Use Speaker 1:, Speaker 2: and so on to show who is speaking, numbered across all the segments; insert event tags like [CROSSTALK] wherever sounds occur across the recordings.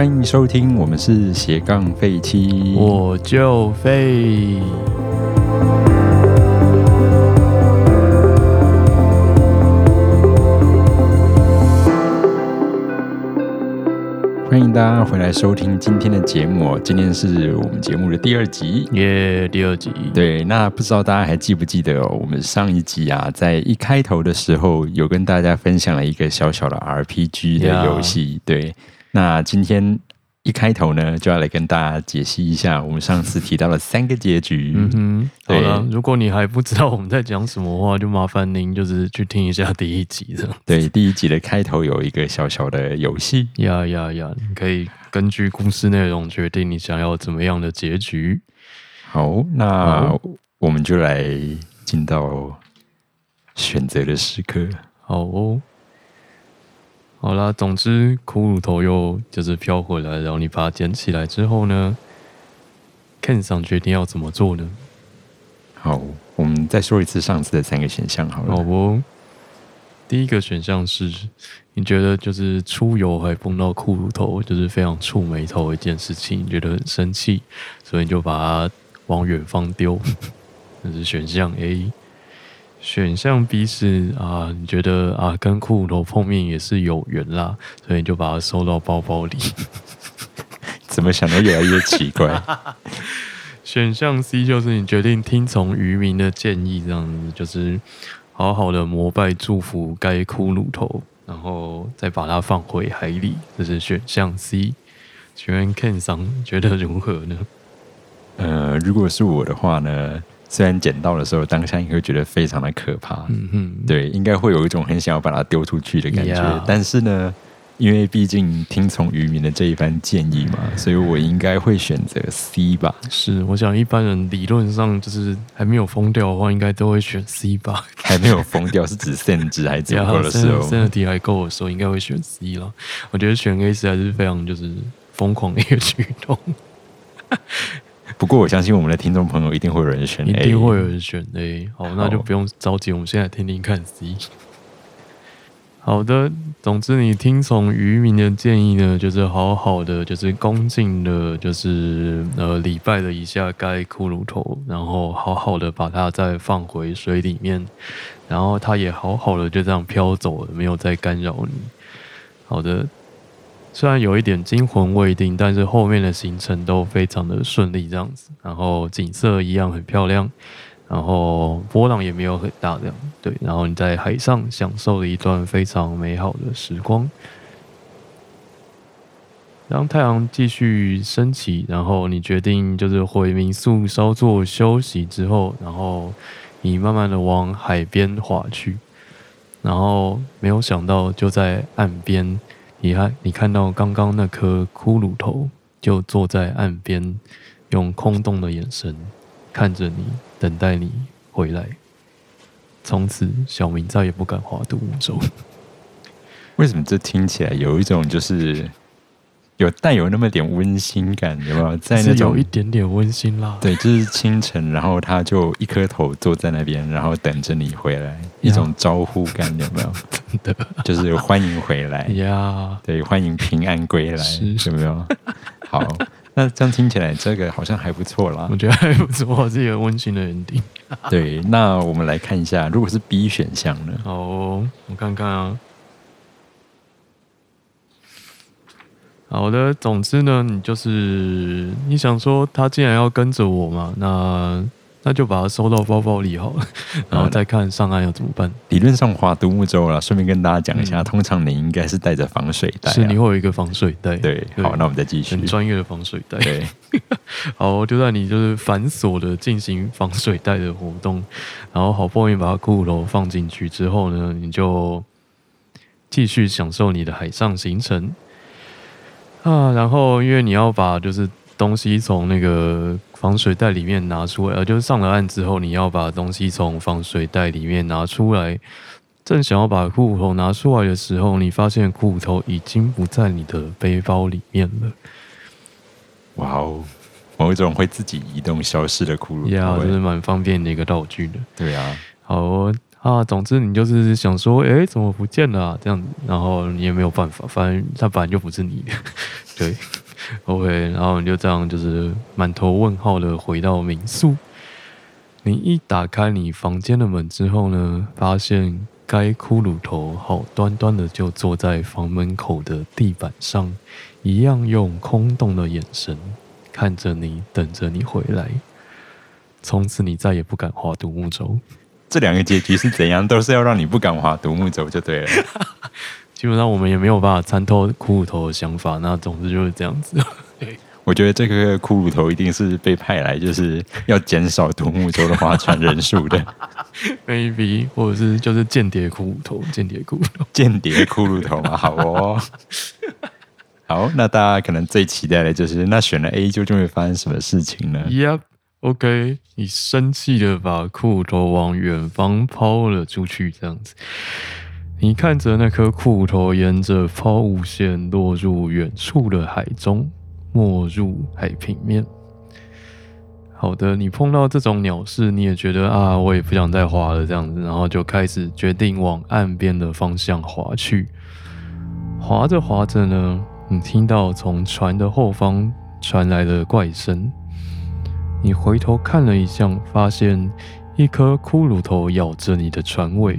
Speaker 1: 欢迎收听，我们是斜杠废七，
Speaker 2: 我就废。
Speaker 1: 欢迎大家回来收听今天的节目。哦今天是我们节目的第二集，
Speaker 2: 耶，第二集。
Speaker 1: 对，那不知道大家还记不记得哦？我们上一集啊，在一开头的时候有跟大家分享了一个小小的 RPG 的游戏，对。那今天一开头呢，就要来跟大家解析一下我们上次提到的三个结局。
Speaker 2: 嗯哼，好了，如果你还不知道我们在讲什么话，就麻烦您就是去听一下第一集的。
Speaker 1: 对，第一集的开头有一个小小的游戏。
Speaker 2: 呀呀呀！你可以根据故事内容决定你想要怎么样的结局。
Speaker 1: 好，那我们就来进到选择的时刻。
Speaker 2: 好哦。好啦，总之骷髅头又就是飘回来，然后你把它捡起来之后呢，Ken 上决定要怎么做呢？
Speaker 1: 好，我们再说一次上次的三个选项好了。
Speaker 2: 好不，第一个选项是你觉得就是出游还碰到骷髅头，就是非常触眉头一件事情，你觉得很生气，所以你就把它往远方丢，[LAUGHS] 这是选项 A。选项 B 是啊，你觉得啊，跟骷髅头碰面也是有缘啦，所以你就把它收到包包里。[LAUGHS]
Speaker 1: 怎么想的越来越奇怪。[LAUGHS]
Speaker 2: 选项 C 就是你决定听从渔民的建议，这样子就是好好的膜拜祝福该骷髅头，然后再把它放回海里。这是选项 C。请问 Ken 桑觉得如何呢？
Speaker 1: 呃，如果是我的话呢？虽然捡到的时候，当下应该会觉得非常的可怕，嗯哼，对，应该会有一种很想要把它丢出去的感觉。但是呢，因为毕竟听从渔民的这一番建议嘛，所以我应该会选择 C 吧。
Speaker 2: 是，我想一般人理论上就是还没有疯掉的话，应该都会选 C 吧。
Speaker 1: 还没有疯掉是指甚至还足够 [LAUGHS] 的时候，
Speaker 2: 甚至还够的时候，应该会选 C 了。我觉得选 A 实在是非常就是疯狂的一个举动。
Speaker 1: 不过我相信我们的听众朋友一定会有人选 A，
Speaker 2: 一定会有人选 A。好，那就不用着急，我们现在听听看 C。好的，总之你听从渔民的建议呢，就是好好的，就是恭敬的，就是呃礼拜了一下该骷髅头，然后好好的把它再放回水里面，然后它也好好的就这样飘走了，没有再干扰你。好的。虽然有一点惊魂未定，但是后面的行程都非常的顺利，这样子，然后景色一样很漂亮，然后波浪也没有很大，这样对，然后你在海上享受了一段非常美好的时光。当太阳继续升起，然后你决定就是回民宿稍作休息之后，然后你慢慢的往海边划去，然后没有想到就在岸边。你看，你看到刚刚那颗骷髅头就坐在岸边，用空洞的眼神看着你，等待你回来。从此，小明再也不敢划独木舟。
Speaker 1: 为什么这听起来有一种就是？有带有那么点温馨感，有没有？在那种
Speaker 2: 有一点点温馨啦。
Speaker 1: 对，就是清晨，然后他就一颗头坐在那边，然后等着你回来，一种招呼感，有没有？[LAUGHS]
Speaker 2: 真的，[LAUGHS]
Speaker 1: 就是欢迎回来
Speaker 2: 呀。
Speaker 1: 对，欢迎平安归来，有没有？[LAUGHS] 好，那这样听起来，这个好像还不错啦。
Speaker 2: 我觉得还不错，是一个温馨的人定。
Speaker 1: 对，那我们来看一下，如果是 B 选项呢？
Speaker 2: 哦，我看看啊。好的，总之呢，你就是你想说他既然要跟着我嘛，那那就把它收到包包里好了，然后再看上岸要怎么办。
Speaker 1: 理论上划独木舟了，顺便跟大家讲一下，通常你应该是带着防水袋，
Speaker 2: 是你会有一个防水袋。
Speaker 1: 对，好，那我们再继续。
Speaker 2: 很专业的防水袋。
Speaker 1: 对，[LAUGHS]
Speaker 2: 好，就在你就是繁琐的进行防水袋的活动，然后好不容易把它骷髅放进去之后呢，你就继续享受你的海上行程。[LAUGHS] 啊，然后因为你要把就是东西从那个防水袋里面拿出来，呃，就是上了岸之后，你要把东西从防水袋里面拿出来。正想要把裤头拿出来的时候，你发现裤头已经不在你的背包里面了。
Speaker 1: 哇哦，某一种会自己移动消失的骷髅头，
Speaker 2: 呀，这是蛮方便的一个道具的。
Speaker 1: 对啊，
Speaker 2: 好，啊，总之你就是想说，哎，怎么不见了？这样，然后你也没有办法，反正他本来就不是你的，[LAUGHS] 对，OK，然后你就这样，就是满头问号的回到民宿。你一打开你房间的门之后呢，发现该骷髅头好端端的就坐在房门口的地板上，一样用空洞的眼神看着你，等着你回来。从此你再也不敢划独木舟。
Speaker 1: 这两个结局是怎样？都是要让你不敢划独木舟就对了。[LAUGHS]
Speaker 2: 基本上我们也没有办法参透骷髅头的想法，那总之就是这样子。[LAUGHS]
Speaker 1: 我觉得这个骷髅头一定是被派来，就是要减少独木舟的划船人数的。[LAUGHS]
Speaker 2: maybe 或者是就是间谍骷髅头，间谍骷髅头，
Speaker 1: 间谍骷髅头嘛，好哦。好，那大家可能最期待的就是那选了 A 究竟会发生什么事情呢
Speaker 2: ？Yep。OK，你生气的把裤头往远方抛了出去，这样子。你看着那颗裤头沿着抛物线落入远处的海中，没入海平面。好的，你碰到这种鸟事，你也觉得啊，我也不想再滑了，这样子，然后就开始决定往岸边的方向滑去。滑着滑着呢，你听到从船的后方传来的怪声。你回头看了一下，发现一颗骷髅头咬着你的船尾，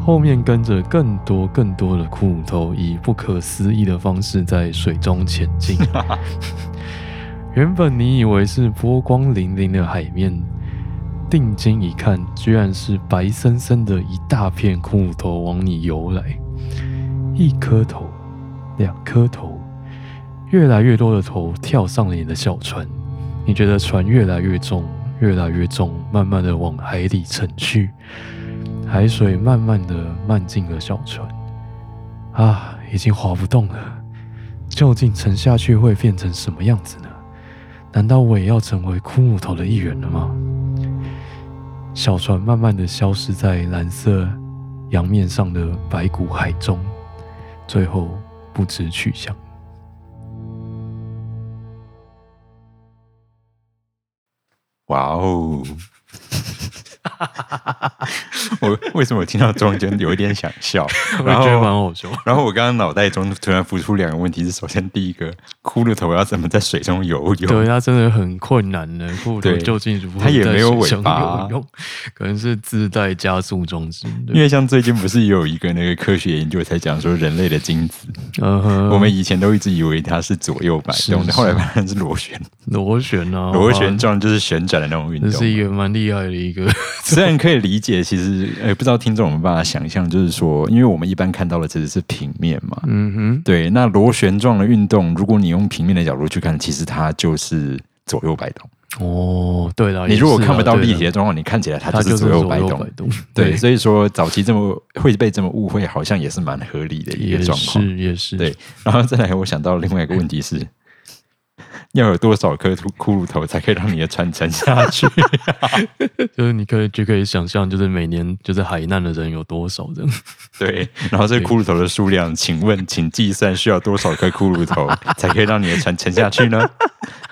Speaker 2: 后面跟着更多更多的骷髅头，以不可思议的方式在水中前进。[LAUGHS] 原本你以为是波光粼粼的海面，定睛一看，居然是白森森的一大片骷髅头往你游来。一颗头，两颗头，越来越多的头跳上了你的小船。你觉得船越来越重，越来越重，慢慢的往海里沉去，海水慢慢的漫进了小船，啊，已经划不动了。究竟沉下去会变成什么样子呢？难道我也要成为枯木头的一员了吗？小船慢慢的消失在蓝色洋面上的白骨海中，最后不知去向。
Speaker 1: 哇哦！[LAUGHS] 我为什么听到中间有一点想笑？[LAUGHS]
Speaker 2: 然后觉得蛮好笑。
Speaker 1: 然后我刚刚脑袋中突然浮出两个问题：是首先第一个，骷髅头要怎么在水中游泳？
Speaker 2: 对，它真的很困难的。骷髅头究竟如何
Speaker 1: 它也没有尾巴？[LAUGHS]
Speaker 2: 可能是自带加速装置。
Speaker 1: 因为像最近不是有一个那个科学研究才讲说人类的精子，我们以前都一直以为它是左右摆动的，后来发现是螺旋。
Speaker 2: 螺旋啊，
Speaker 1: 螺旋状就是旋转的那种运动，
Speaker 2: 这是一个蛮厉害的一个。[LAUGHS]
Speaker 1: 虽然可以理解，其实呃，不知道听众有没有办法想象，就是说，因为我们一般看到的其实是平面嘛，嗯哼，对。那螺旋状的运动，如果你用平面的角度去看，其实它就是左右摆动。
Speaker 2: 哦，对了，
Speaker 1: 你如果看不到立体的状况，你看起来它就是左右摆动。[LAUGHS] 对，[LAUGHS] 所以说早期这么会被这么误会，好像也是蛮合理的一个状况。
Speaker 2: 是，也是。
Speaker 1: 对，然后再来，我想到另外一个问题是。要有多少颗骷髅头才可以让你的船沉下去？[LAUGHS]
Speaker 2: 就是你可以就可以想象，就是每年就是海难的人有多少人？[LAUGHS]
Speaker 1: 对，然后这骷髅头的数量，请问，请计算需要多少颗骷髅头才可以让你的船沉下去呢？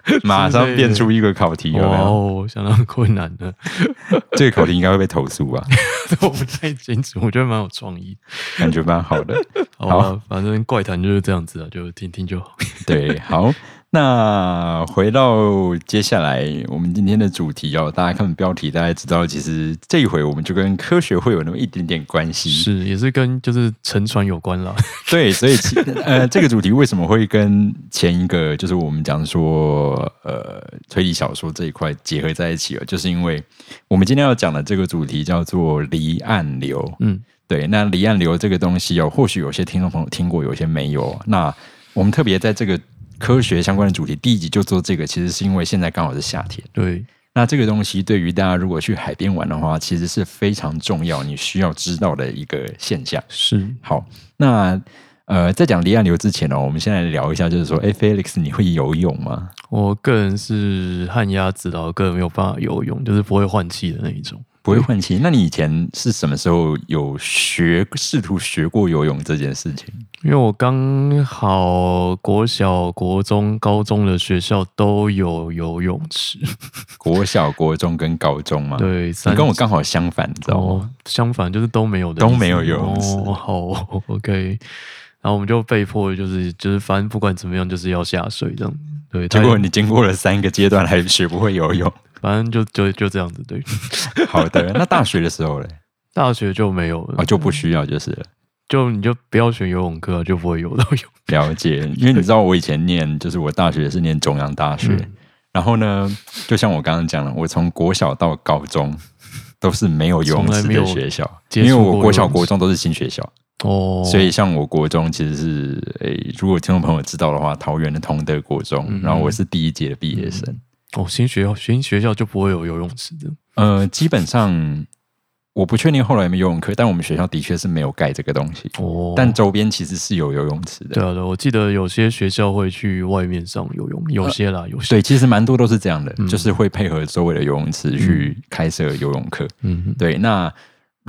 Speaker 1: [LAUGHS] 马上变出一个考题
Speaker 2: 哦，相当困难的。[LAUGHS]
Speaker 1: 这个考题应该会被投诉吧？[LAUGHS]
Speaker 2: 我不太清楚，我觉得蛮有创意，
Speaker 1: 感觉蛮好的。
Speaker 2: 好，反正怪谈就是这样子啊，就听听就好。
Speaker 1: 对，好。那回到接下来我们今天的主题哦，大家看标题，大家知道其实这一回我们就跟科学会有那么一点点关系，
Speaker 2: 是也是跟就是沉船有关了。
Speaker 1: 对，所以呃，这个主题为什么会跟前一个就是我们讲说呃推理小说这一块结合在一起了？就是因为我们今天要讲的这个主题叫做离岸流。嗯，对，那离岸流这个东西哦，或许有些听众朋友听过，有些没有。那我们特别在这个。科学相关的主题，第一集就做这个，其实是因为现在刚好是夏天。
Speaker 2: 对，
Speaker 1: 那这个东西对于大家如果去海边玩的话，其实是非常重要，你需要知道的一个现象。
Speaker 2: 是，
Speaker 1: 好，那呃，在讲离岸流之前呢，我们先来聊一下，就是说，哎，Felix，你会游泳吗？
Speaker 2: 我个人是旱鸭子的，我个人没有办法游泳，就是不会换气的那一种。
Speaker 1: 不会换气。那你以前是什么时候有学试图学过游泳这件事情？
Speaker 2: 因为我刚好国小、国中、高中的学校都有游泳池。[LAUGHS] [LAUGHS]
Speaker 1: 国小、国中跟高中嘛，
Speaker 2: 对，
Speaker 1: 你跟我刚好相反，你知道吗？
Speaker 2: 相反就是都没有的，
Speaker 1: 都没有游泳池。
Speaker 2: 好，OK。然后我们就被迫就是就是，反正不管怎么样，就是要下水这样。对，
Speaker 1: 结果你经过了三个阶段还学不会游泳，[LAUGHS]
Speaker 2: 反正就就就这样子。对，[LAUGHS]
Speaker 1: 好的。那大学的时候嘞？
Speaker 2: 大学就没有了，
Speaker 1: 就不需要就是了。
Speaker 2: 就你就不要选游泳课，就不会游到泳。
Speaker 1: 了解，因为你知道我以前念，就是我大学是念中央大学，然后呢，就像我刚刚讲了，我从国小到高中都是没有游泳池的学校，因为我国小国中都是新学校。哦，所以像我国中其实是诶，如果听众朋友知道的话，桃园的同德国中，然后我是第一届的毕业生。
Speaker 2: 哦，新学校新学校就不会有游泳池的。
Speaker 1: 呃，基本上我不确定后来有没有游泳课，但我们学校的确是没有盖这个东西。哦，但周边其实是有游泳池的。
Speaker 2: 对啊，对，我记得有些学校会去外面上游泳，有些啦，有些
Speaker 1: 对，其实蛮多都是这样的，就是会配合周围的游泳池去开设游泳课。嗯，对，那。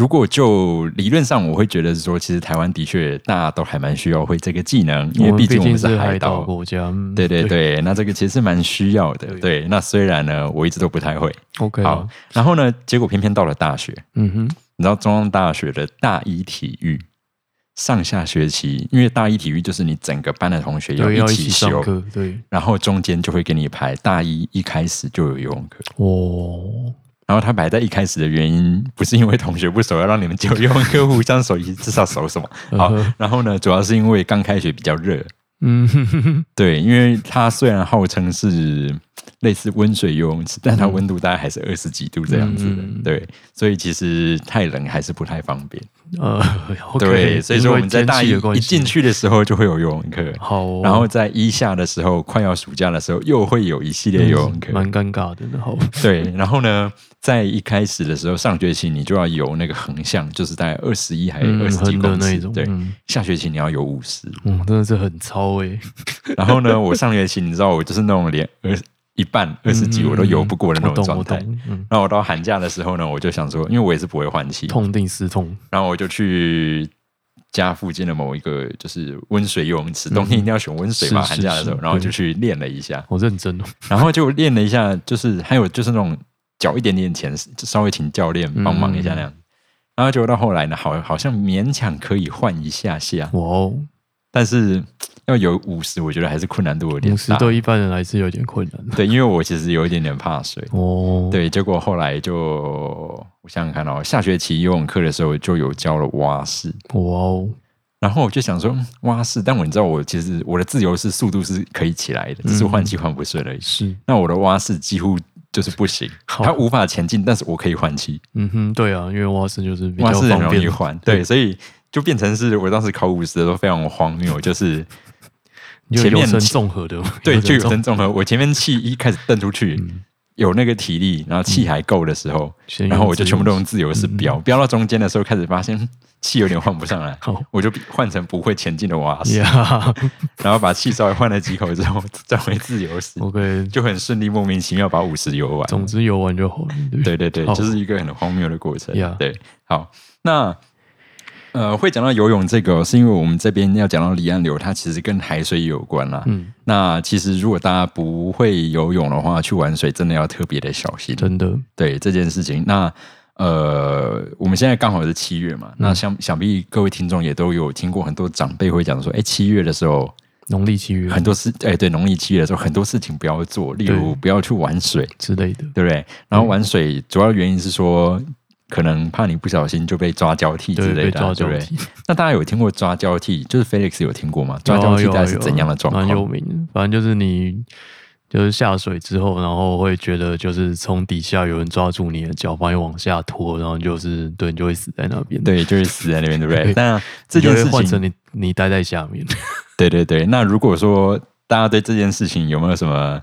Speaker 1: 如果就理论上，我会觉得是说，其实台湾的确大家都还蛮需要会这个技能，因为毕竟我们
Speaker 2: 是
Speaker 1: 海
Speaker 2: 岛国家。
Speaker 1: 对对对，那这个其实蛮需要的。对，那虽然呢，我一直都不太会。
Speaker 2: OK，
Speaker 1: 好，然后呢，结果偏偏到了大学。嗯哼，你知道中央大学的大一体育上下学期，因为大一体育就是你整个班的同学要一起修，
Speaker 2: 对，
Speaker 1: 然后中间就会给你排大一一开始就有游泳课。哦。然后他摆在一开始的原因，不是因为同学不熟，要让你们就用客户相熟，至少熟什么好。然后呢，主要是因为刚开学比较热。嗯，对，因为它虽然号称是类似温水游泳池，但它温度大概还是二十几度这样子的。对，所以其实太冷还是不太方便。呃，[LAUGHS] 对，所以说我们在大一一进去的时候就会有游泳课，
Speaker 2: 好，
Speaker 1: 然后在一下的时候，快要暑假的时候又会有一系列游泳课，
Speaker 2: 蛮尴尬的。然后，
Speaker 1: 对，然后呢，在一开始的时候，上学期你就要游那个横向，就是在二十一还是二十几公尺对，下学期你要游五十，
Speaker 2: 嗯，真的是很超哎。
Speaker 1: 然后呢，我上学期你知道我就是那种连二。一半二十几我都游不过的那种状态。然后我到寒假的时候呢，我就想说，因为我也是不会换气，
Speaker 2: 痛定思痛，
Speaker 1: 然后我就去家附近的某一个就是温水游泳池，冬天一定要选温水嘛。寒假的时候，然后就去练了一下，
Speaker 2: 好认真哦。
Speaker 1: 然后就练了一下，就是还有就是那种脚一点点前，稍微请教练帮忙一下那样。然后结果到后来呢，好好像勉强可以换一下下。哇哦！但是。要有五十，我觉得还是困难度有点大。五
Speaker 2: 十对一般人来是有点困难。
Speaker 1: 对，因为我其实有一点点怕水。哦。对，结果后来就我想想看哦，下学期游泳课的时候就有教了蛙式。哇哦。然后我就想说蛙式，但我你知道我其实我的自由式速度是可以起来的，只是换气换不顺而已。
Speaker 2: 是。
Speaker 1: 那我的蛙式几乎就是不行，它无法前进，但是我可以换气。
Speaker 2: 嗯哼，对啊，因为蛙式就是蛙式
Speaker 1: 很容易换，对，所以就变成是我当时考五十的时候非常荒谬，就是。
Speaker 2: 前面综合的，
Speaker 1: 对，就有声综合。我前面气一开始蹬出去，有那个体力，然后气还够的时候，然后我就全部都用自由式飙，飙到中间的时候，开始发现 [LAUGHS] 气有点换不上来，我就换成不会前进的蛙式，然后把气稍微换了几口之后，再回自由式
Speaker 2: ，OK，
Speaker 1: 就很顺利，莫名其妙把五十游完。
Speaker 2: 总之游完就好。
Speaker 1: 对对对，就是一个很荒谬的过程。对，好，那。呃，会讲到游泳这个，是因为我们这边要讲到离岸流，它其实跟海水有关啦。嗯，那其实如果大家不会游泳的话，去玩水真的要特别的小心。
Speaker 2: 真的，
Speaker 1: 对这件事情。那呃，我们现在刚好是七月嘛，那想想必各位听众也都有听过很多长辈会讲说，哎，七月的时候，
Speaker 2: 农历七月
Speaker 1: 很多事，哎，对，农历七月的时候很多事情不要做，例如不要去玩水
Speaker 2: 之类的，
Speaker 1: 对不对？然后玩水主要原因是说。可能怕你不小心就被抓交替之类的，对不对？那大家有听过抓交替？就是 Felix 有听过吗？抓交替大概是怎样的状况？
Speaker 2: 蛮有名，反正就是你就是下水之后，然后会觉得就是从底下有人抓住你的脚，把你往下拖，然后就是对你就会死在那边，
Speaker 1: 对，就是死在那边，对不对？那这件事情
Speaker 2: 换成你你待在下面，
Speaker 1: 对对对。那如果说大家对这件事情有没有什么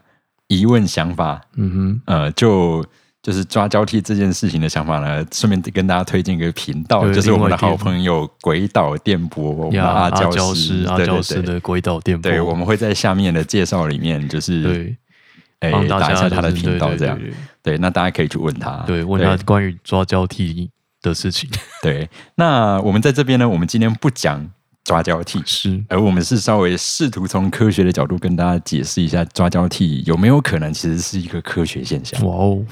Speaker 1: 疑问想法？嗯哼，呃，就。就是抓交替这件事情的想法呢，顺便跟大家推荐一个频道，就是我们的好朋友鬼岛电波
Speaker 2: 阿
Speaker 1: 娇
Speaker 2: 师阿娇师的鬼岛电波。
Speaker 1: 对，我们会在下面的介绍里面，就是
Speaker 2: 对，
Speaker 1: 哎，打一下他的频道这样。对，那大家可以去问他，
Speaker 2: 对，问他关于抓交替的事情。[LAUGHS]
Speaker 1: 对，那我们在这边呢，我们今天不讲抓交替，
Speaker 2: 是，
Speaker 1: 而我们是稍微试图从科学的角度跟大家解释一下抓交替有没有可能其实是一个科学现象。哇哦！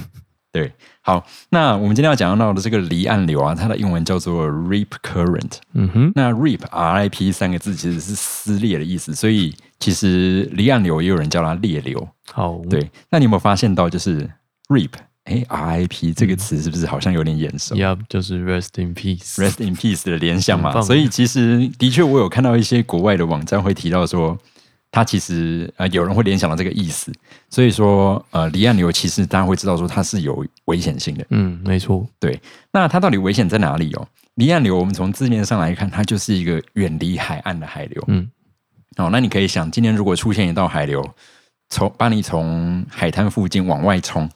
Speaker 1: 对，好，那我们今天要讲到的这个离岸流啊，它的英文叫做 rip current。嗯哼，那 rip R I P 三个字其实是撕裂的意思，所以其实离岸流也有人叫它裂流。
Speaker 2: 好，
Speaker 1: 对，那你有没有发现到就是 rip 哎 R I P 这个词是不是好像有点眼熟
Speaker 2: ？Yeah，就是 rest in peace，rest
Speaker 1: in peace 的联想嘛。所以其实的确我有看到一些国外的网站会提到说。它其实呃，有人会联想到这个意思，所以说呃，离岸流其实大家会知道说它是有危险性的。
Speaker 2: 嗯，没错。
Speaker 1: 对，那它到底危险在哪里哦？离岸流，我们从字面上来看，它就是一个远离海岸的海流。嗯，哦，那你可以想，今天如果出现一道海流，从把你从海滩附近往外冲，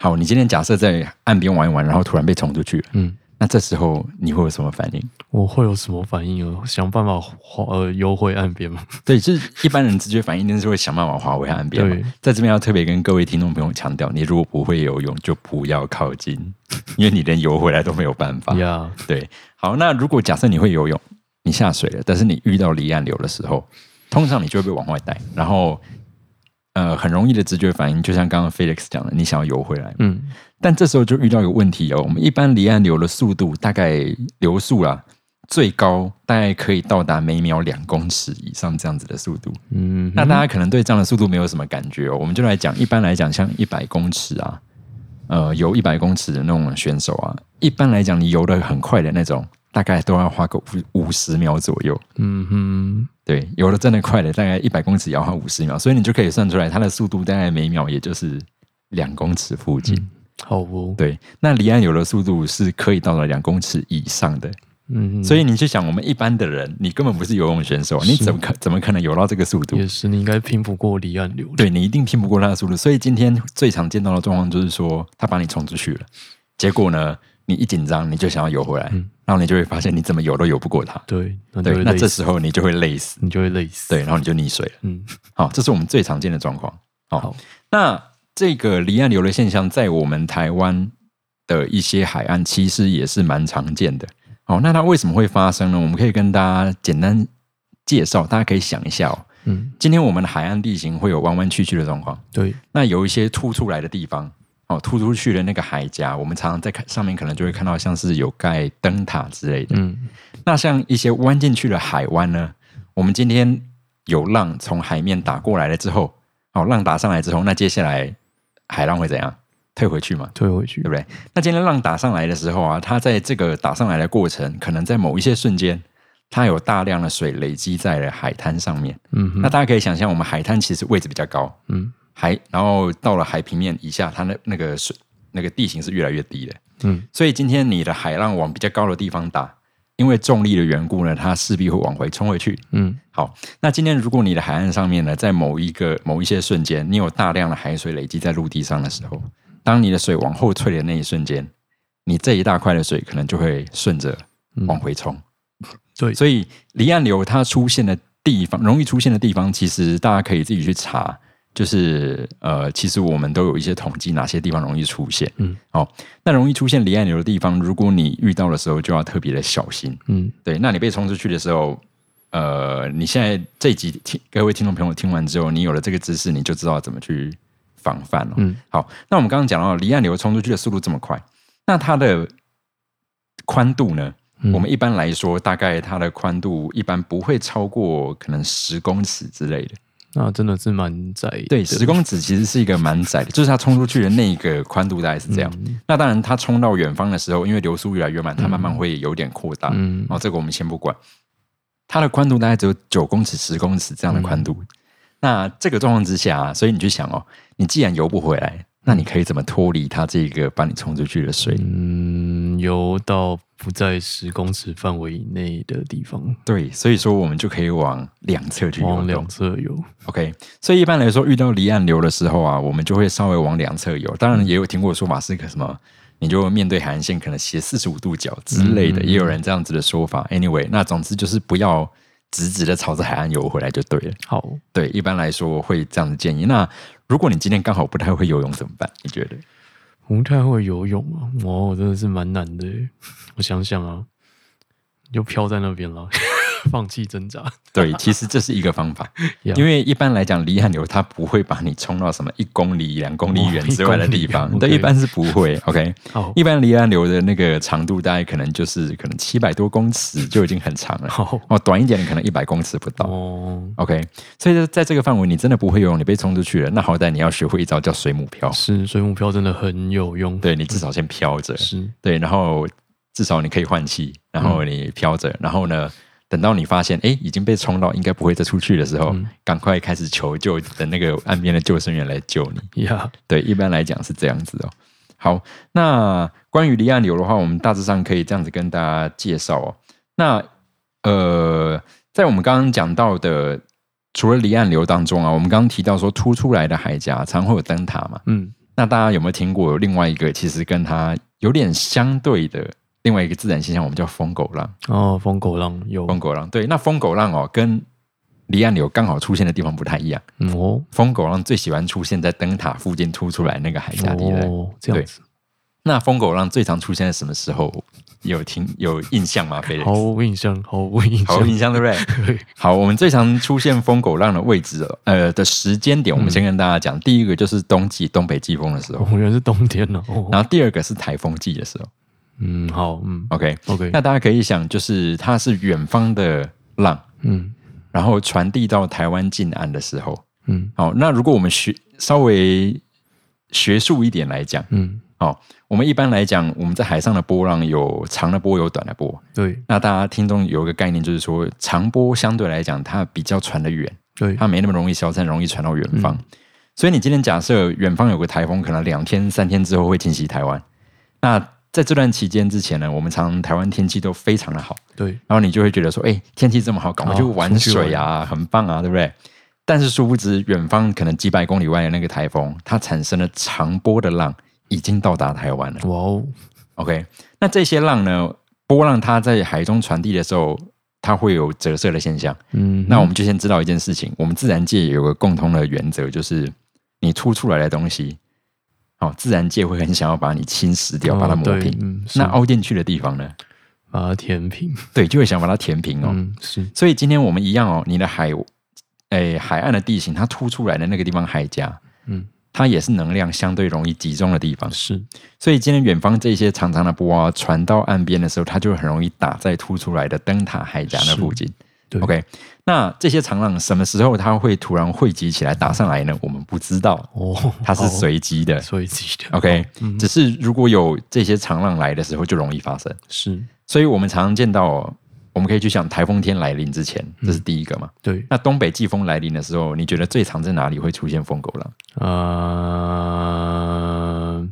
Speaker 1: 好，你今天假设在岸边玩一玩，然后突然被冲出去了。嗯。那这时候你会有什么反应？
Speaker 2: 我会有什么反应哦？想办法划呃游回岸边吗？[LAUGHS]
Speaker 1: 对，就是一般人直觉反应，就是会想办法划回岸边。对，在这边要特别跟各位听众朋友强调，你如果不会游泳，就不要靠近，[LAUGHS] 因为你连游回来都没有办法。[LAUGHS]
Speaker 2: 呀，
Speaker 1: 对。好，那如果假设你会游泳，你下水了，但是你遇到离岸流的时候，通常你就会被往外带，然后。呃，很容易的直觉反应，就像刚刚 Felix 讲的，你想要游回来，嗯，但这时候就遇到一个问题哦。我们一般离岸流的速度大概流速啦，最高大概可以到达每秒两公尺以上这样子的速度，嗯，那大家可能对这样的速度没有什么感觉哦。我们就来讲，一般来讲，像一百公尺啊，呃，游一百公尺的那种选手啊，一般来讲，你游的很快的那种。大概都要花个五五十秒左右。嗯哼，对，游的真的快的，大概一百公尺也要花五十秒，所以你就可以算出来，它的速度大概每秒也就是两公尺附近。
Speaker 2: 好哦，
Speaker 1: 对，那离岸游的速度是可以到达两公尺以上的。嗯，所以你去想，我们一般的人，你根本不是游泳选手，你怎么可怎么可能游到这个速度？
Speaker 2: 也是，你应该拼不过离岸流。
Speaker 1: 对你一定拼不过它的速度。所以今天最常见到的状况就是说，他把你冲出去了，结果呢？你一紧张，你就想要游回来，然后你就会发现你怎么游都游不过他。
Speaker 2: 对，
Speaker 1: 对，那这时候你就会累死，
Speaker 2: 你就会累死。
Speaker 1: 对，然后你就溺水了。嗯，好，这是我们最常见的状况。好，那这个离岸流的现象，在我们台湾的一些海岸，其实也是蛮常见的。哦，那它为什么会发生呢？我们可以跟大家简单介绍，大家可以想一下哦。嗯，今天我们的海岸地形会有弯弯曲曲的状况。
Speaker 2: 对，
Speaker 1: 那有一些凸出来的地方。哦，凸出去的那个海峡，我们常常在看上面，可能就会看到像是有盖灯塔之类的。嗯，那像一些弯进去的海湾呢，我们今天有浪从海面打过来了之后，哦，浪打上来之后，那接下来海浪会怎样？退回去嘛？
Speaker 2: 退回去，
Speaker 1: 对不对？那今天浪打上来的时候啊，它在这个打上来的过程，可能在某一些瞬间，它有大量的水累积在了海滩上面。嗯，那大家可以想象，我们海滩其实位置比较高。嗯。海，然后到了海平面以下，它那那个水那个地形是越来越低的。嗯，所以今天你的海浪往比较高的地方打，因为重力的缘故呢，它势必会往回冲回去。嗯，好，那今天如果你的海岸上面呢，在某一个某一些瞬间，你有大量的海水累积在陆地上的时候，当你的水往后退的那一瞬间，你这一大块的水可能就会顺着往回冲。
Speaker 2: 对，
Speaker 1: 所以离岸流它出现的地方，容易出现的地方，其实大家可以自己去查。就是呃，其实我们都有一些统计，哪些地方容易出现。嗯，哦，那容易出现离岸流的地方，如果你遇到的时候，就要特别的小心。嗯，对。那你被冲出去的时候，呃，你现在这集听各位听众朋友听完之后，你有了这个知识，你就知道怎么去防范了。嗯，好。那我们刚刚讲到离岸流冲出去的速度这么快，那它的宽度呢？我们一般来说，大概它的宽度一般不会超过可能十公尺之类的。
Speaker 2: 那真的是蛮窄，
Speaker 1: 对，十公尺其实是一个蛮窄的，[LAUGHS] 就是它冲出去的那个宽度大概是这样。那当然，它冲到远方的时候，因为流速越来越慢，它慢慢会有点扩大。嗯，哦，这个我们先不管。它的宽度大概只有九公尺、十公尺这样的宽度。那这个状况之下，所以你去想哦，你既然游不回来。那你可以怎么脱离它这个把你冲出去的水？
Speaker 2: 嗯，游到不在十公尺范围以内的地方。
Speaker 1: 对，所以说我们就可以往两侧去游。
Speaker 2: 往两侧游。
Speaker 1: OK，所以一般来说，遇到离岸流的时候啊，我们就会稍微往两侧游。当然，也有听过说法是个什么，你就面对海岸线，可能斜四十五度角之类的，也有人这样子的说法。Anyway，那总之就是不要。直直的朝着海岸游回来就对了。
Speaker 2: 好，
Speaker 1: 对，一般来说会这样子建议。那如果你今天刚好不太会游泳怎么办？你觉得？
Speaker 2: 不太会游泳啊，哦，真的是蛮难的。我想想啊，就飘在那边了。[LAUGHS] 放弃挣扎，[LAUGHS]
Speaker 1: 对，其实这是一个方法，[LAUGHS] 因为一般来讲，离岸流它不会把你冲到什么一公里、两公里远之外的地方，对，一般是不会。OK，一般离岸流的那个长度大概可能就是可能七百多公尺就已经很长了，哦，短一点的可能一百公尺不到。哦，OK，所以在这个范围，你真的不会游泳，你被冲出去了，那好歹你要学会一招叫水母漂。
Speaker 2: 是，水母漂真的很有用。
Speaker 1: 对你至少先漂着，
Speaker 2: 是
Speaker 1: 对，然后至少你可以换气，然后你漂着，然后呢？等到你发现哎已经被冲到，应该不会再出去的时候，赶快开始求救，等那个岸边的救生员来救你。[LAUGHS]
Speaker 2: 呀，
Speaker 1: 对，一般来讲是这样子哦。好，那关于离岸流的话，我们大致上可以这样子跟大家介绍哦。那呃，在我们刚刚讲到的，除了离岸流当中啊，我们刚刚提到说凸出来的海峡常会有灯塔嘛。嗯，那大家有没有听过另外一个，其实跟它有点相对的？另外一个自然现象，我们叫疯狗浪
Speaker 2: 哦，疯狗浪有
Speaker 1: 疯狗浪，对，那疯狗浪哦，跟离岸流刚好出现的地方不太一样哦。疯狗浪最喜欢出现在灯塔附近凸出来那个海峡地带，
Speaker 2: 这样子。
Speaker 1: 那疯狗浪最常出现在什么时候？有听有印象吗？飞
Speaker 2: 毫无印象，毫无印象，
Speaker 1: 毫无印象，对不 [LAUGHS] 对？好，我们最常出现疯狗浪的位置，呃，的时间点，我们先跟大家讲。第一个就是冬季东北季风的时候，
Speaker 2: 原来是冬天呢。
Speaker 1: 然后第二个是台风季的时候。
Speaker 2: 嗯，好，嗯
Speaker 1: ，OK，OK，那大家可以想，就是它是远方的浪，嗯，然后传递到台湾近岸的时候，嗯，好，那如果我们学稍微学术一点来讲，嗯，好，我们一般来讲，我们在海上的波浪有长的波，有短的波，
Speaker 2: 对，
Speaker 1: 那大家听众有一个概念，就是说长波相对来讲它比较传得远，
Speaker 2: 对，
Speaker 1: 它没那么容易消散，容易传到远方，所以你今天假设远方有个台风，可能两天三天之后会侵袭台湾，那在这段期间之前呢，我们常台湾天气都非常的好，
Speaker 2: 对，
Speaker 1: 然后你就会觉得说，哎，天气这么好，赶快去玩水啊，很棒啊，对不对？但是殊不知，远方可能几百公里外的那个台风，它产生了长波的浪，已经到达台湾了。哇哦，OK，那这些浪呢，波浪它在海中传递的时候，它会有折射的现象。嗯，那我们就先知道一件事情，我们自然界有个共通的原则，就是你凸出来的东西。哦，自然界会很想要把你侵蚀掉，把它磨平。那凹进去的地方呢？
Speaker 2: 把它填平。[LAUGHS]
Speaker 1: 对，就会想把它填平哦。
Speaker 2: 是。
Speaker 1: 所以今天我们一样哦，你的海，哎，海岸的地形，它凸出来的那个地方海夹，嗯，它也是能量相对容易集中的地方。
Speaker 2: 是。
Speaker 1: 所以今天远方这些长长的波啊，传到岸边的时候，它就很容易打在凸出来的灯塔海峡那附近。OK，那这些长浪什么时候它会突然汇集起来打上来呢？我们不知道哦，它是随机的，
Speaker 2: 随机的。
Speaker 1: OK，只是如果有这些长浪来的时候，就容易发生。
Speaker 2: 是，
Speaker 1: 所以我们常常见到，我们可以去想台风天来临之前，这是第一个嘛？
Speaker 2: 对。
Speaker 1: 那东北季风来临的时候，你觉得最常在哪里会出现疯狗浪？
Speaker 2: 呃，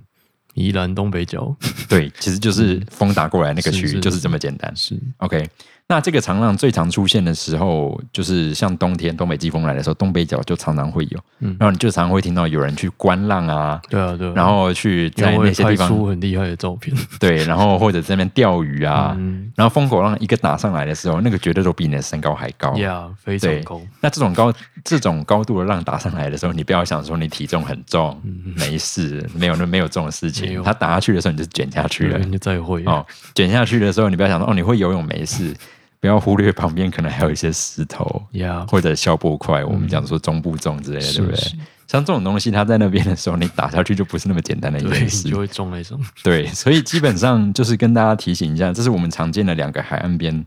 Speaker 2: 宜兰东北角。
Speaker 1: 对，其实就是风打过来那个区域，就是这么简单。
Speaker 2: 是
Speaker 1: OK。那这个长浪最常出现的时候，就是像冬天东北季风来的时候，东北角就常常会有，嗯，然后你就常常会听到有人去观浪啊，
Speaker 2: 对啊，对，
Speaker 1: 然后去在那些地方
Speaker 2: 出很厉害的照片，[LAUGHS]
Speaker 1: 对，然后或者在那边钓鱼啊，然后风口浪一个打上来的时候，那个绝对都比你的身高还高，
Speaker 2: 呀，非常高。
Speaker 1: 那这种高这种高度的浪打上来的时候，你不要想说你体重很重，[LAUGHS] 没事，没有那没有这种事情，它打下去的时候你就卷下去了，
Speaker 2: 你再会。
Speaker 1: 哦，卷下去的时候你不要想说哦你会游泳没事。不要忽略旁边可能还有一些石头，或者消波块，我们讲说中部重之类的，对不对？像这种东西，它在那边的时候，你打下去就不是那么简单的一件事，
Speaker 2: 就会中那种。
Speaker 1: 对，所以基本上就是跟大家提醒一下，这是我们常见的两个海岸边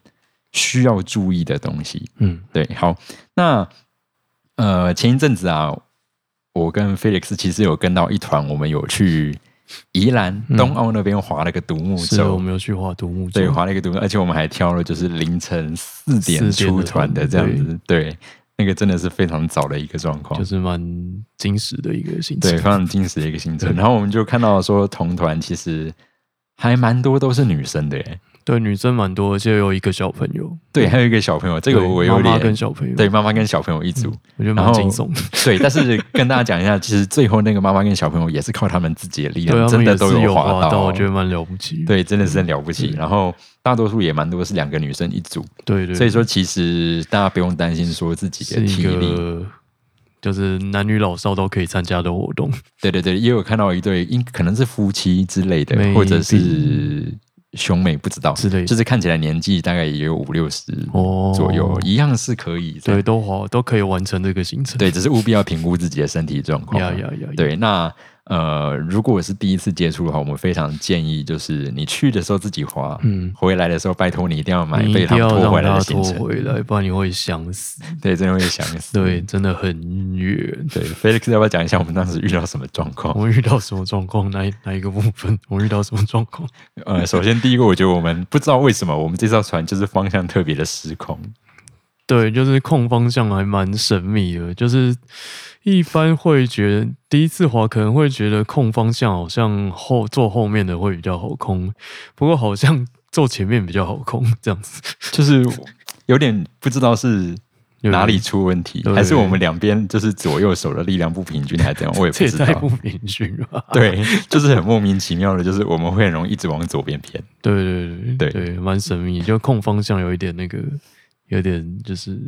Speaker 1: 需要注意的东西。嗯，对。好，那呃，前一阵子啊，我跟 Felix 其实有跟到一团，我们有去。宜兰东澳那边划了个独木舟，
Speaker 2: 我们有去划独木
Speaker 1: 舟，对，划了一个独木，而且我们还挑了就是凌晨四点出团的这样子，对，那个真的是非常早的一个状况，
Speaker 2: 就是蛮惊喜的一个行程，
Speaker 1: 对，非常惊喜的一个行程。[LAUGHS] 然后我们就看到说同团其实还蛮多都是女生的耶。
Speaker 2: 对，女生蛮多，而且有一个小朋友。
Speaker 1: 对，还有一个小朋友，这个我有点。
Speaker 2: 妈妈跟小朋友。
Speaker 1: 对，妈妈跟小朋友一组，
Speaker 2: 我觉得蛮惊悚。[LAUGHS]
Speaker 1: 对，但是跟大家讲一下，其实最后那个妈妈跟小朋友也是靠他们自己的力量，真的都
Speaker 2: 有
Speaker 1: 滑
Speaker 2: 到，我觉得蛮了不起。
Speaker 1: 对，真的是很了不起。然后大多数也蛮多是两个女生一组。
Speaker 2: 对对。
Speaker 1: 所以说，其实大家不用担心说自己的体力。
Speaker 2: 就是男女老少都可以参加的活动。
Speaker 1: 对对对，也有看到一对，应可能是夫妻之类的，或者是兄妹，不知道
Speaker 2: 之类，
Speaker 1: 就是看起来年纪大概也有五六十左右，一样是可以，
Speaker 2: 对，都好都可以完成这个行程。
Speaker 1: 对，只是务必要评估自己的身体状况。
Speaker 2: 要要要！
Speaker 1: 对，那。呃，如果是第一次接触的话，我们非常建议就是你去的时候自己滑，嗯，回来的时候拜托你一定要买被他拖回来的行程，
Speaker 2: 回来，不然你会想死。
Speaker 1: 对，真的会想死。[LAUGHS]
Speaker 2: 对，真的很远。
Speaker 1: 对，Felix 要不要讲一下我们当时遇到什么状况？
Speaker 2: 我们遇到什么状况？哪哪一个部分？[LAUGHS] 我们遇到什么状况？[LAUGHS]
Speaker 1: 呃，首先第一个，我觉得我们不知道为什么我们这艘船就是方向特别的失控。
Speaker 2: 对，就是控方向还蛮神秘的，就是。一般会觉得第一次滑可能会觉得控方向好像后坐后面的会比较好控，不过好像坐前面比较好控，这样子
Speaker 1: 就是有点不知道是哪里出问题，还是我们两边就是左右手的力量不平均，还是怎样？我也不知道。
Speaker 2: 不平均吧？
Speaker 1: 对，就是很莫名其妙的，就是我们会很容易一直往左边偏。
Speaker 2: 对对对对，蛮神秘，就控方向有一点那个，有点就是。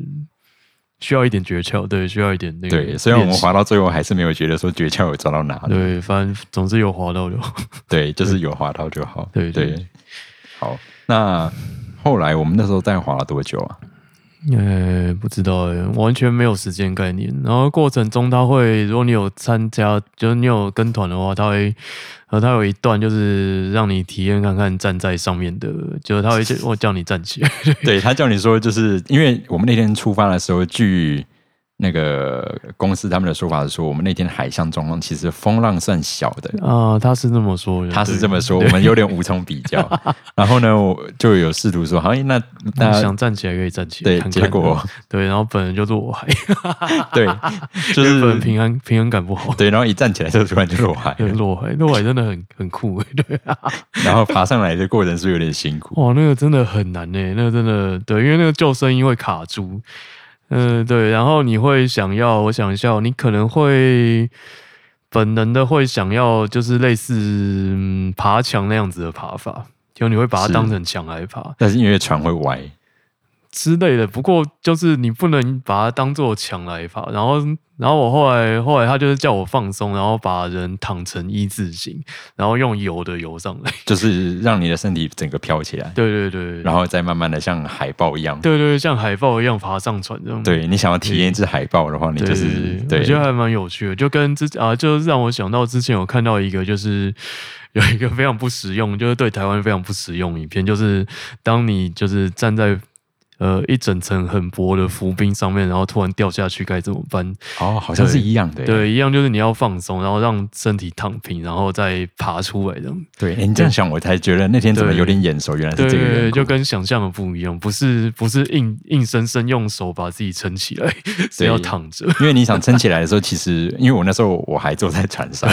Speaker 2: 需要一点诀窍，对，需要一点那个。
Speaker 1: 对，虽然我们滑到最后还是没有觉得说诀窍有抓到哪里。
Speaker 2: 对，反正总之有滑到就。
Speaker 1: 对，就是有滑到就好。[LAUGHS]
Speaker 2: 对对。
Speaker 1: 好，那后来我们那时候再滑了多久啊？
Speaker 2: 呃，不知道哎，完全没有时间概念。然后过程中他会，如果你有参加，就是你有跟团的话，他会，呃，他有一段就是让你体验看看站在上面的，就是他会 [LAUGHS] 我叫你站起来，
Speaker 1: 对他叫你说，就是因为我们那天出发的时候，据。那个公司他们的说法是说，我们那天海象状况其实风浪算小的
Speaker 2: 啊，他是这么说，
Speaker 1: 他是这么说，我们有点无从比较。[LAUGHS] 然后呢，我就有试图说，好，那大
Speaker 2: 家想站起来可以站起
Speaker 1: 来，对，结果 [LAUGHS]
Speaker 2: 对，然后本人就落海，[LAUGHS]
Speaker 1: 对，就是
Speaker 2: 本人平安平衡感不好，
Speaker 1: 对，然后一站起来就突然就落海，
Speaker 2: 落海，落海真的很很酷，对啊。
Speaker 1: 然后爬上来的过程是有点辛苦，
Speaker 2: 哇，那个真的很难呢，那个真的对，因为那个救生衣会卡住。嗯，对，然后你会想要，我想一下，你可能会本能的会想要，就是类似爬墙那样子的爬法，就你会把它当成墙来爬，
Speaker 1: 但是因为船会歪。
Speaker 2: 之类的，不过就是你不能把它当做抢来爬。然后，然后我后来后来他就是叫我放松，然后把人躺成一字形，然后用游的游上来，[LAUGHS]
Speaker 1: 就是让你的身体整个飘起来。
Speaker 2: 对对对，
Speaker 1: 然后再慢慢的像海豹一样，
Speaker 2: 对对，像海豹一样爬上船这样。
Speaker 1: 对你想要体验一只海豹的话，你就是对我
Speaker 2: 觉得还蛮有趣的，就跟之啊，就是让我想到之前有看到一个，就是有一个非常不实用，就是对台湾非常不实用影片，就是当你就是站在。呃，一整层很薄的浮冰上面，然后突然掉下去该怎么办？
Speaker 1: 哦，好像是一样的。
Speaker 2: 对，一样就是你要放松，然后让身体躺平，然后再爬出来的。
Speaker 1: 对，你这样想，我才觉得那天怎么有点眼熟，原来是这个。
Speaker 2: 就跟想象的不一样，不是不是硬硬生生用手把自己撑起来，[LAUGHS] 是要躺着。
Speaker 1: 因为你想撑起来的时候，其实因为我那时候我还坐在船上，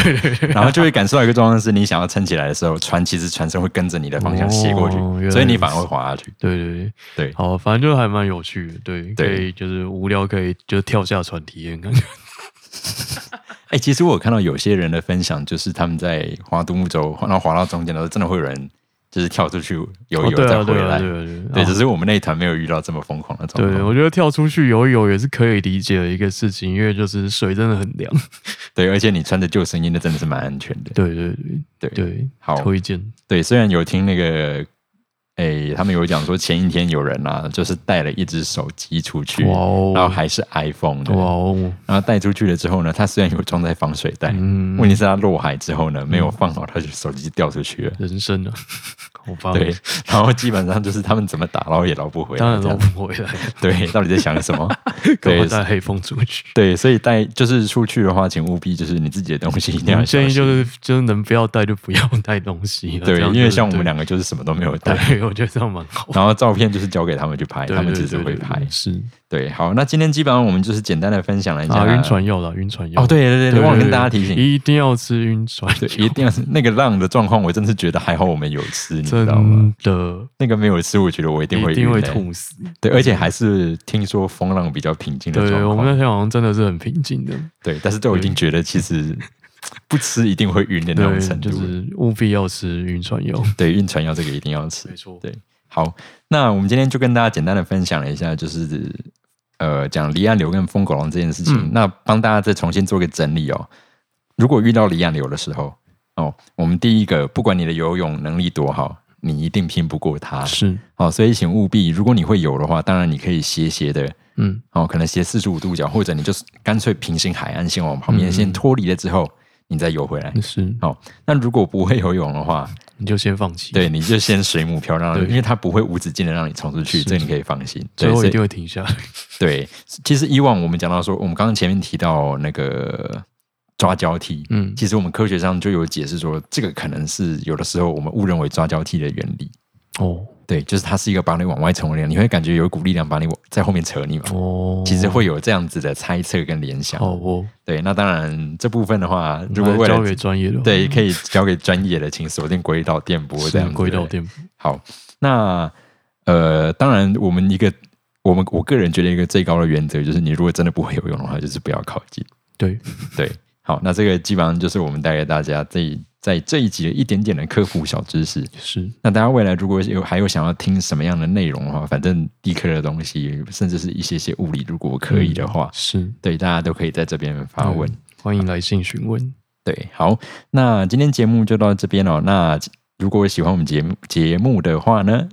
Speaker 1: 然后就会感受到一个状况是，你想要撑起来的时候，船其实船身会跟着你的方向斜过去，所以你反而会滑下去。
Speaker 2: 对对对
Speaker 1: 对，
Speaker 2: 好，反。反正就还蛮有趣的，对，可以就是无聊可以就跳下船体验看看。[LAUGHS]
Speaker 1: 哎，其实我有看到有些人的分享，就是他们在划独木舟，然后划到中间的时候，真的会有人就是跳出去游游再回来。对，只是我们那一团没有遇到这么疯狂的状况。
Speaker 2: 对，我觉得跳出去游一游也是可以理解的一个事情，因为就是水真的很凉。[LAUGHS]
Speaker 1: 对，而且你穿着救生衣，那真的是蛮安全的。
Speaker 2: 对对对对
Speaker 1: 对，好
Speaker 2: 推荐。
Speaker 1: 对，虽然有听那个。哎，他们有讲说前一天有人啊，就是带了一只手机出去，然后还是 iPhone 的，然后带出去了之后呢，他虽然有装在防水袋，问题是他落海之后呢，没有放好，他就手机掉出去了，
Speaker 2: 人生啊，
Speaker 1: 对，然后基本上就是他们怎么打捞也捞不回来，
Speaker 2: 当然捞不回来。
Speaker 1: 对，到底在想什么？[LAUGHS]
Speaker 2: 对，带黑风出去。
Speaker 1: 对，所以带就是出去的话，请务必就是你自己的东西一定要
Speaker 2: 建议就是就是能不要带就不要带东西。
Speaker 1: 对，因为像我们两个就是什么都没有带，
Speaker 2: 我觉得这样蛮好。
Speaker 1: 然后照片就是交给他们去拍，他们只是会拍。
Speaker 2: 是。
Speaker 1: 对，好，那今天基本上我们就是简单的分享了一下
Speaker 2: 晕船药了，晕船药。
Speaker 1: 哦，对对对，忘了跟大家提醒，
Speaker 2: 一定要吃晕船，
Speaker 1: 对，一定要吃。那个浪的状况，我真是觉得还好，我们有吃，你知道
Speaker 2: 吗？的，
Speaker 1: 那个没有吃，我觉得我一定会
Speaker 2: 一定会吐死。
Speaker 1: 对，而且还是听说风浪比较平静的状况。
Speaker 2: 对，我们那天好像真的是很平静的。
Speaker 1: 对，但是都已经觉得其实 [TSK] 不吃一定会晕的那种程
Speaker 2: 度，就是务必要吃晕船药。[LAUGHS]
Speaker 1: 对，晕船药这个一定要吃，
Speaker 2: 没错。
Speaker 1: 对，好，那我们今天就跟大家简单的分享了一下，就是。呃讲离岸流跟疯狗浪这件事情，那帮大家再重新做个整理哦。如果遇到离岸流的时候，哦，我们第一个，不管你的游泳能力多好，你一定拼不过它。
Speaker 2: 是，
Speaker 1: 哦，所以请务必，如果你会游的话，当然你可以斜斜的，嗯，哦，可能斜四十五度角，或者你就是干脆平行海岸线往旁边先脱离了之后。你再游回来
Speaker 2: 是
Speaker 1: 好。那如果不会游泳的话，[LAUGHS]
Speaker 2: 你就先放弃。
Speaker 1: 对，你就先水母漂亮，因为它不会无止境的让你冲出去，这你可以放心。
Speaker 2: 最后一定会停下来。[LAUGHS]
Speaker 1: 对，其实以往我们讲到说，我们刚刚前面提到那个抓交替，嗯，其实我们科学上就有解释说，这个可能是有的时候我们误认为抓交替的原理。哦。对，就是它是一个把你往外冲的力量，你会感觉有一股力量把你在后面扯你嘛？哦，其实会有这样子的猜测跟联想。哦，对，那当然这部分的话，如果
Speaker 2: 交给专业的，
Speaker 1: 对，可以交给专业的，请锁定轨道电波这样。
Speaker 2: 轨道电波。
Speaker 1: 好，那呃，当然我们一个，我们我个人觉得一个最高的原则就是，你如果真的不会游泳的话，就是不要靠近。
Speaker 2: 对
Speaker 1: 对，好，那这个基本上就是我们带给大家这。在这一集的一点点的科普小知识
Speaker 2: 是，
Speaker 1: 那大家未来如果有还有想要听什么样的内容的话，反正地科的东西，甚至是一些些物理，如果可以的话，
Speaker 2: 是
Speaker 1: 对大家都可以在这边发问，
Speaker 2: 欢迎来信询问。
Speaker 1: 对，好，那今天节目就到这边了。那如果喜欢我们节目节目的话呢？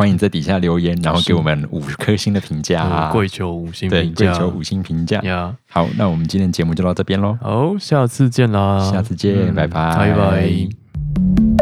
Speaker 1: 欢迎在底下留言，然后给我们五颗星的评价，
Speaker 2: 跪求五星评价，
Speaker 1: 跪求五星评价呀！好，那我们今天节目就到这边喽。
Speaker 2: 好，下次见啦！
Speaker 1: 下次见，拜拜，
Speaker 2: 拜拜。